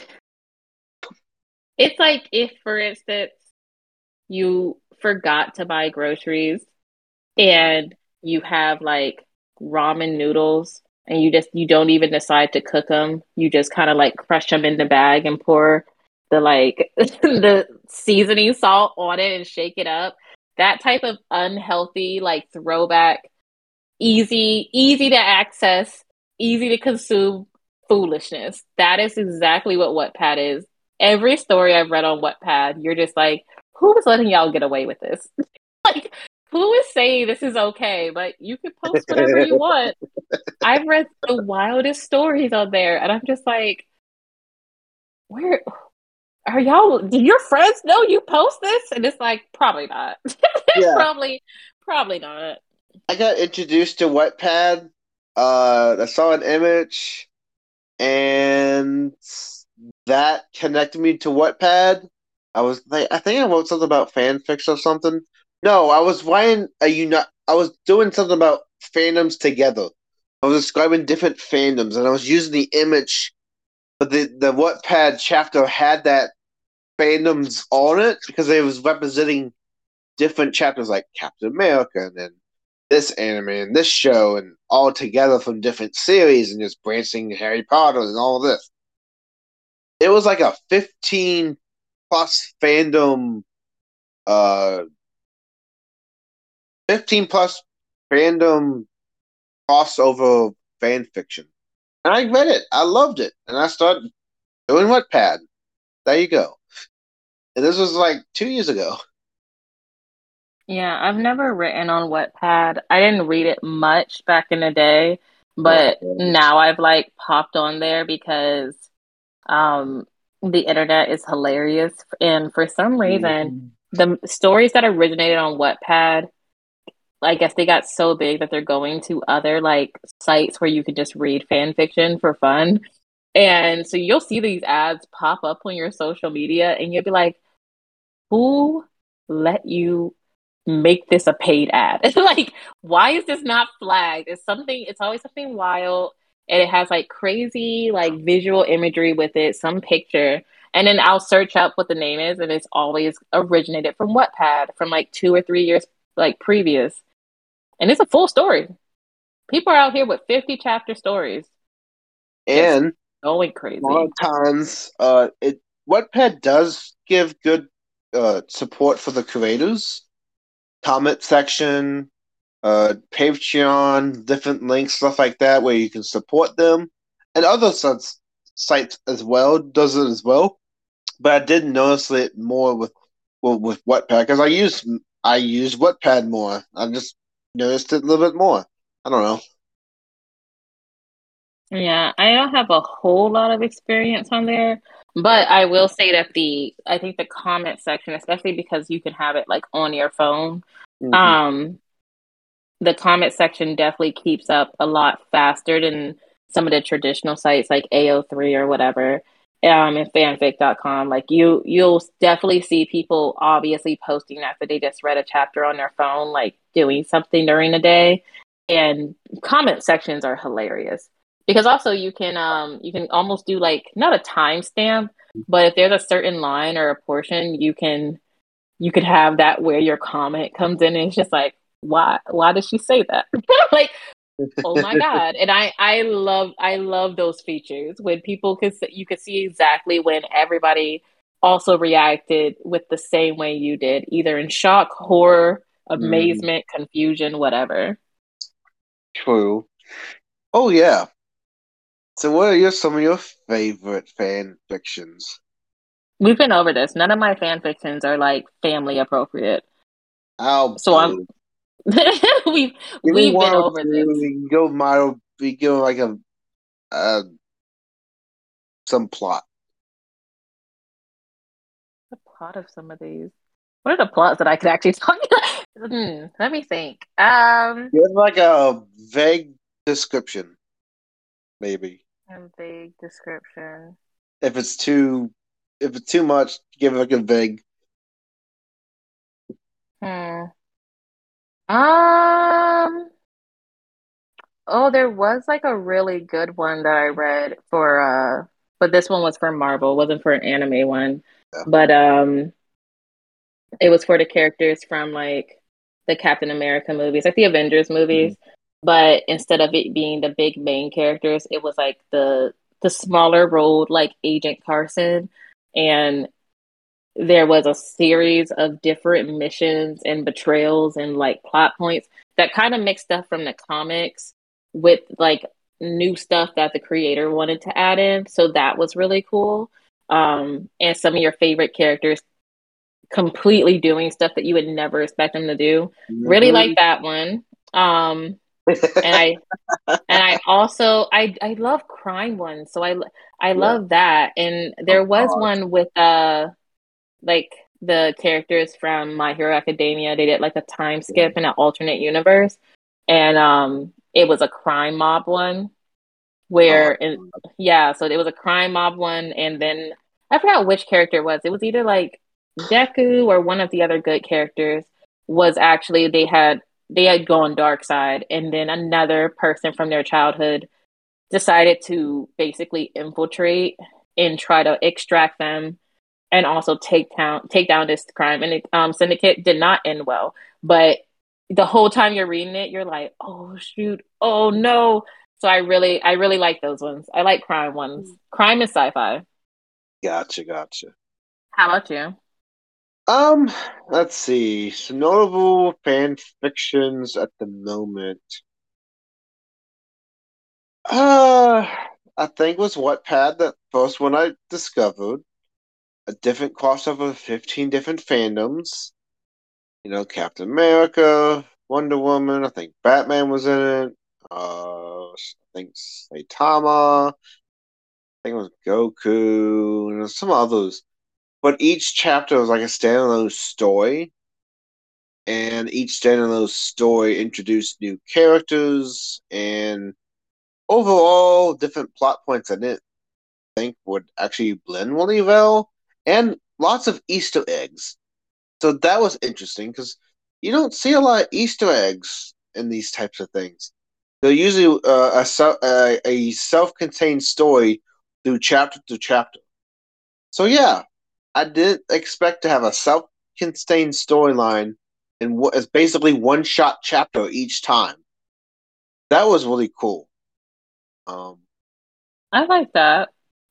it's like if for instance you forgot to buy groceries and you have like ramen noodles and you just you don't even decide to cook them you just kind of like crush them in the bag and pour the like the seasoning salt on it and shake it up. That type of unhealthy like throwback. Easy easy to access easy to consume foolishness. That is exactly what Wattpad is. Every story i've read on Wattpad you're just like who is letting y'all get away with this? Like who is saying this is okay? But you can post whatever you want. I've read the wildest stories on there and i'm just like where are y'all do your friends know you post this? And it's like probably not. Yeah. probably probably not. I got introduced to Wattpad uh i saw an image and that connected me to Wattpad. I was like i think i wrote something about fanfics or something. No i was writing a uni- i was doing something about fandoms together. I was describing different fandoms and i was using the image but the the Wattpad chapter had that fandoms on it because it was representing different chapters like Captain America and then this anime and this show and all together from different series and just branching Harry Potter and all this. It was like a fifteen plus fandom uh 15 plus fandom crossover fan fiction. And I read it. I loved it. And I started doing Wattpad. There you go. And this was like two years ago. Yeah, I've never written on Wattpad. I didn't read it much back in the day, but oh, now I've like popped on there because um the internet is hilarious and for some reason mm-hmm. the stories that originated on Wattpad I guess they got so big that they're going to other like sites where you can just read fan fiction for fun. And so you'll see these ads pop up on your social media and you'll be like, who let you make this a paid ad? like, why is this not flagged? It's something, it's always something wild. And it has like crazy, like visual imagery with it, some picture. And then I'll search up what the name is, and it's always originated from Wattpad from like two or three years like previous and it's a full story. People are out here with fifty chapter stories, and going crazy. A lot of times, uh, it Wattpad does give good uh, support for the creators. Comment section, uh, Patreon, different links, stuff like that, where you can support them, and other sites sites as well does it as well. But I did notice it more with well, with Wattpad because I use I use Wattpad more. I just noticed it a little bit more. I don't know. Yeah, I don't have a whole lot of experience on there, but I will say that the I think the comment section, especially because you can have it like on your phone, mm-hmm. um, the comment section definitely keeps up a lot faster than some of the traditional sites like AO3 or whatever um and fanfic.com like you you'll definitely see people obviously posting after they just read a chapter on their phone like doing something during the day. And comment sections are hilarious. Because also you can um you can almost do like not a timestamp but if there's a certain line or a portion you can you could have that where your comment comes in and it's just like why why did she say that? Like oh my god and i i love i love those features when people could you could see exactly when everybody also reacted with the same way you did either in shock horror amazement, mm. confusion, whatever. True. Oh yeah. So what are your some of your favorite fan fictions? We've been over this. None of my fan fictions are like family appropriate. Oh, so I'm. we've we've been over this. We can go model. We go like a, uh, some plot. The plot of some of these. What are the plots that I could actually talk? hmm, let me think. Um, give like a vague description, maybe. A vague description. If it's too, if it's too much, give like a vague. Hmm. Um. Oh, there was like a really good one that I read for uh but this one was for Marvel, wasn't for an anime one. Yeah. But um it was for the characters from like the Captain America movies, like the Avengers movies. Mm-hmm. But instead of it being the big main characters, it was like the the smaller role, like Agent Carson, and there was a series of different missions and betrayals and like plot points that kind of mixed stuff from the comics with like new stuff that the creator wanted to add in. So that was really cool. Um, and some of your favorite characters completely doing stuff that you would never expect them to do. Mm-hmm. Really like that one. Um, and I and I also I I love crime ones, so I I love yeah. that. And there was one with uh like the characters from My Hero Academia. They did like a time skip in an alternate universe, and um, it was a crime mob one where oh. in, yeah, so it was a crime mob one, and then I forgot which character it was. It was either like Deku or one of the other good characters was actually they had they had gone dark side and then another person from their childhood decided to basically infiltrate and try to extract them and also take down take down this crime. And it, um, syndicate did not end well. But the whole time you're reading it you're like oh shoot. Oh no. So i really i really like those ones. I like crime ones. Crime is sci-fi. Gotcha gotcha. How about you? Um, let's see. Some notable fan fictions at the moment. Uh, I think was Wattpad that first one I discovered. A different crossover of 15 different fandoms. You know, Captain America, Wonder Woman, I think Batman was in it. Uh, I think Saitama. I think it was Goku, and some others but each chapter was like a standalone story, and each standalone story introduced new characters and overall different plot points I didn't think would actually blend really well, and lots of Easter eggs. So that was interesting because you don't see a lot of Easter eggs in these types of things. They're usually uh, a, a, self-contained story through chapter to chapter. So yeah, I didn't expect to have a self-contained storyline and what is basically one shot chapter each time. That was really cool. Um, I like that.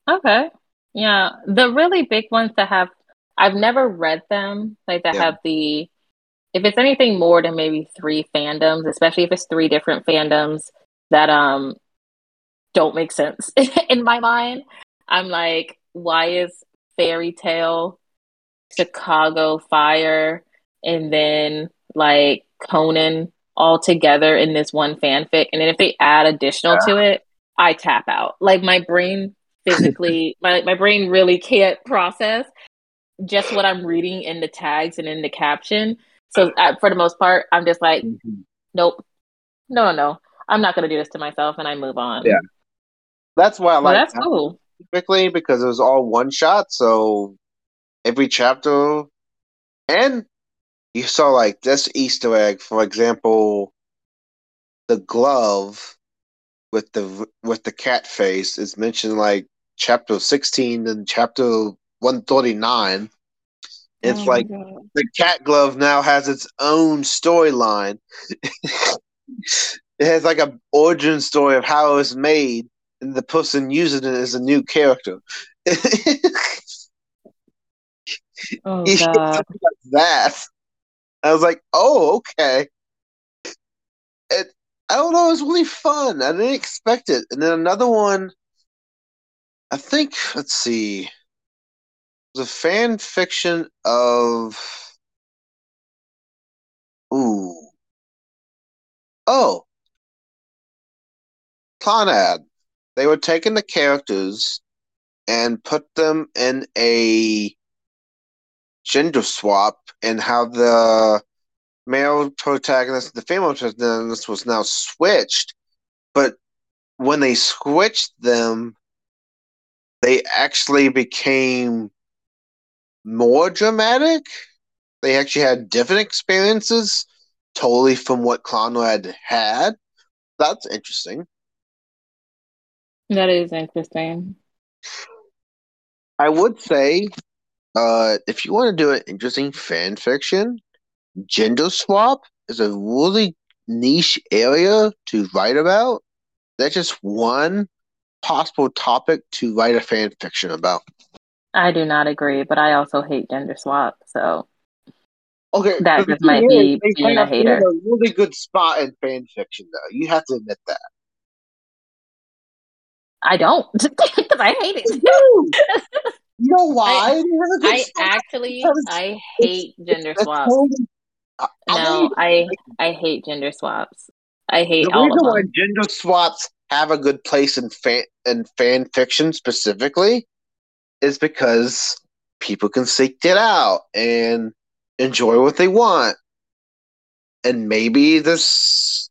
Okay. Yeah, the really big ones that have I've never read them like that yeah. have the if it's anything more than maybe three fandoms, especially if it's three different fandoms that um don't make sense in my mind. I'm like, why is Fairy Tail, Chicago Fire, and then like Conan all together in this one fanfic. And then if they add additional to it, I tap out. Like my brain physically, my, my brain really can't process just what I'm reading in the tags and in the caption. So for the most part, I'm just like, mm-hmm. nope, no, no, no, I'm not going to do this to myself, and I move on. Yeah, that's why I like. Well, that's cool typically because it was all one shot. So every chapter, and you saw like this Easter egg, for example, the glove with the with the cat face is mentioned like chapter sixteen and chapter one thirty nine. It's oh like the cat glove now has its own storyline. it has like a origin story of how it was made and the person using it is a new character. oh god, like that. I was like, oh, okay. It, I don't know, it was really fun. I didn't expect it. And then another one, I think, let's see, it was a fan fiction of. Ooh. Oh. Clannad. They were taking the characters and put them in a gender swap and how the male protagonist the female protagonist was now switched. But when they switched them, they actually became more dramatic. They actually had different experiences totally from what Clannad had. That's interesting. That is interesting. I would say, uh, if you want to do an interesting fan fiction, gender swap is a really niche area to write about. That's just one possible topic to write a fan fiction about. I do not agree, but I also hate gender swap. So Okay, that just might be being a hater. A really good spot in fan fiction, though. You have to admit that. I don't because I hate it. you know why? I, I actually I hate gender swaps. no, I I hate gender swaps. I hate the reason why gender swaps have a good place in fan in fan fiction specifically is because people can seek it out and enjoy what they want. And maybe this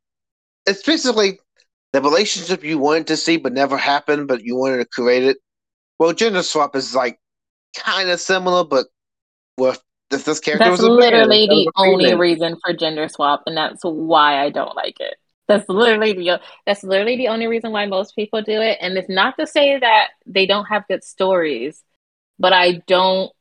it's basically the relationship you wanted to see but never happened, but you wanted to create it. Well, gender swap is like kind of similar, but with if this character that's was literally man, the only reason for gender swap, and that's why I don't like it. That's literally the that's literally the only reason why most people do it. And it's not to say that they don't have good stories, but I don't.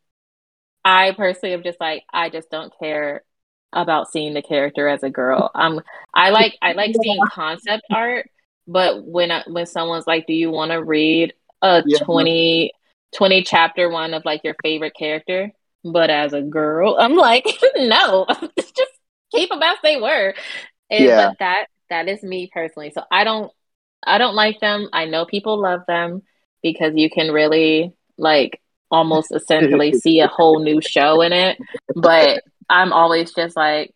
I personally am just like I just don't care about seeing the character as a girl. Um, I like I like seeing concept art, but when I, when someone's like, "Do you want to read a yeah. 20, 20 chapter one of like your favorite character?" But as a girl, I'm like, no, just keep them as they were. And, yeah. But that that is me personally. So I don't I don't like them. I know people love them because you can really like almost essentially see a whole new show in it. But I'm always just like,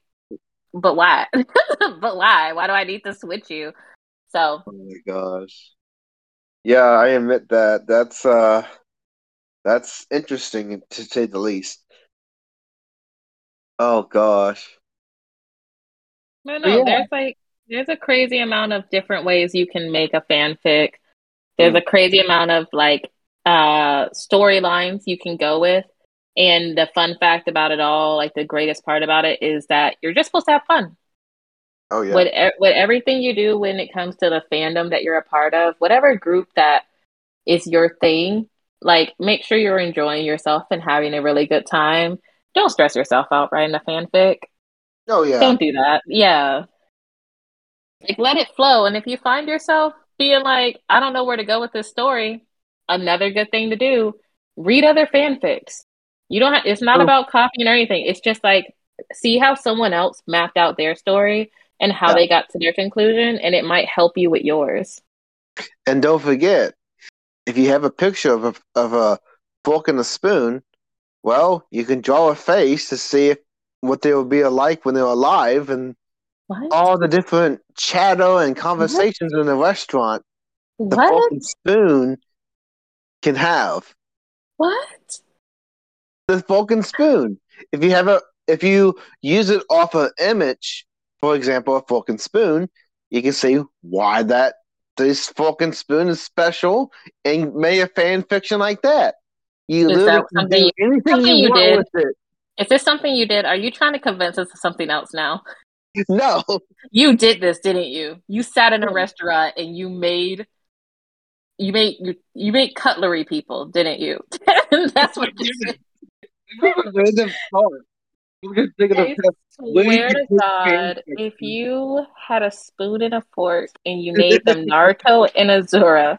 but why? but why? Why do I need to switch you? So Oh my gosh. Yeah, I admit that. That's uh that's interesting to say the least. Oh gosh. No, no, yeah. there's like there's a crazy amount of different ways you can make a fanfic. There's mm. a crazy amount of like uh storylines you can go with. And the fun fact about it all, like the greatest part about it is that you're just supposed to have fun. Oh yeah. With, with everything you do when it comes to the fandom that you're a part of, whatever group that is your thing, like make sure you're enjoying yourself and having a really good time. Don't stress yourself out writing a fanfic. Oh yeah. Don't do that. Yeah. Like let it flow. And if you find yourself being like, I don't know where to go with this story, another good thing to do, read other fanfics. You don't have, it's not oh. about copying or anything. It's just like see how someone else mapped out their story and how yeah. they got to their conclusion and it might help you with yours. And don't forget, if you have a picture of a, of a fork and a spoon, well, you can draw a face to see if, what they would be like when they're alive and what? all the different chatter and conversations what? in the restaurant the what? fork and spoon can have. What? The fork and spoon. If you have a if you use it off an image, for example, a fork and spoon, you can see why that this fork and spoon is special and made a fan fiction like that. You is literally can do anything you, you, did? with it. Is this something you did? Are you trying to convince us of something else now? No. You did this, didn't you? You sat in a restaurant and you made you made you, you made cutlery people, didn't you? That's what you did. I swear to God, if you had a spoon and a fork and you made them Naruto and Azula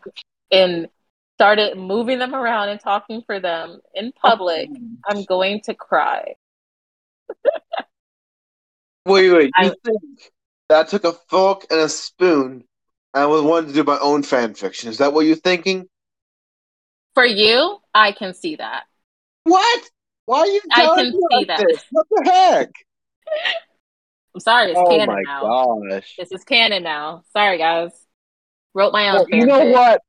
and started moving them around and talking for them in public, I'm going to cry. Wait, wait. You I- think that I took a fork and a spoon and I was wanting to do my own fan fiction? Is that what you're thinking? For you, I can see that. What? Why are you I can me see like that. this? What the heck? I'm sorry, it's oh canon my now. gosh. This is canon now. Sorry, guys. Wrote my own. Well, you know fanfic. what?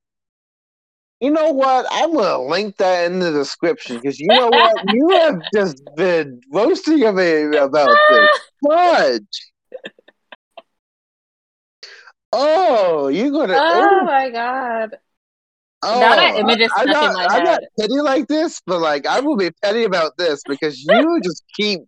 You know what? I'm gonna link that in the description because you know what? you have just been roasting me about this. Fudge. Oh, you're gonna. Oh, oh my god. oh, now that image is I'm not, in my I'm not petty like this, but like I will be petty about this because you just keep.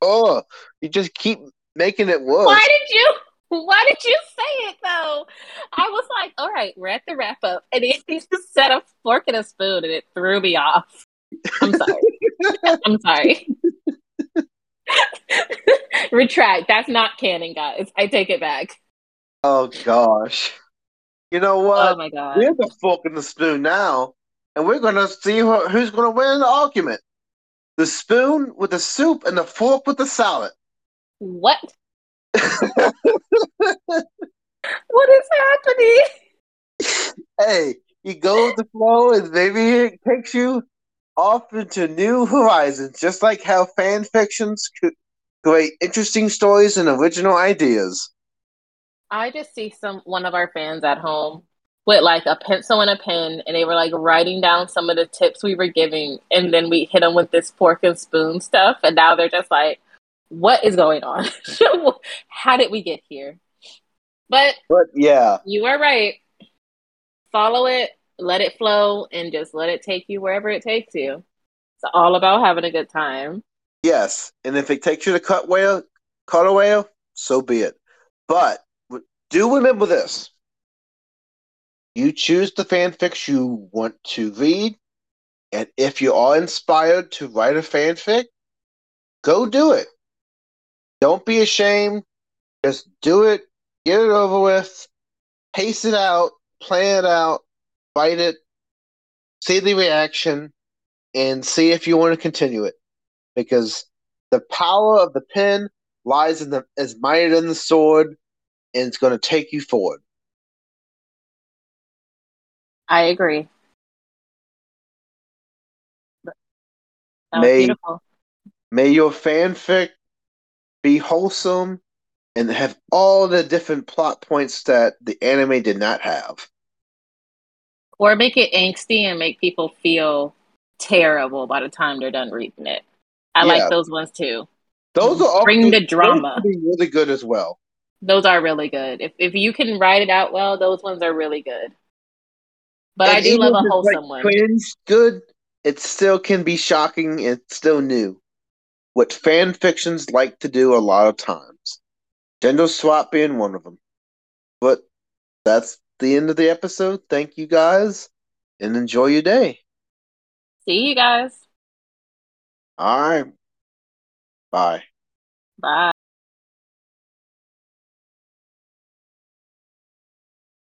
Oh, you just keep making it worse. Why did you? Why did you say it though? I was like, all right, we're at the wrap up, and he he just said a fork and a spoon, and it threw me off. I'm sorry. I'm sorry. Retract. That's not canon, guys. I take it back. Oh gosh. You know what? oh my god. We're the fork and the spoon now, and we're gonna see who, who's gonna win the argument. The spoon with the soup and the fork with the salad. What? What is happening? hey, you go with the flow, and maybe it takes you off into new horizons, just like how fan fictions could create interesting stories and original ideas. I just see some one of our fans at home with like a pencil and a pen, and they were like writing down some of the tips we were giving, and then we hit them with this fork and spoon stuff, and now they're just like, "What is going on? How did we get here?" But But yeah, you are right. Follow it, let it flow, and just let it take you wherever it takes you. It's all about having a good time. yes, and if it takes you to cut whale, cut a whale, so be it. But do remember this: you choose the fanfics you want to read, and if you are inspired to write a fanfic, go do it. Don't be ashamed. Just do it. Get it over with. Pace it out. Plan it out. Write it. See the reaction, and see if you want to continue it. Because the power of the pen lies in the is mightier than the sword, and it's going to take you forward. I agree. May- beautiful. May your fanfic be wholesome and have all the different plot points that the anime did not have. Or make it angsty and make people feel terrible by the time they're done reading it. I Yeah. like those ones too. Those are Bring the drama. Really good as well. Those are really good. If if you can write it out well, those ones are really good. But I do love a wholesome like, one. Cringe good. It still can be shocking. It's still new. What fan fictions like to do a lot of times. Gender swap being one of them. But that's the end of the episode. Thank you guys, and enjoy your day. See you guys. All right. Bye. Bye.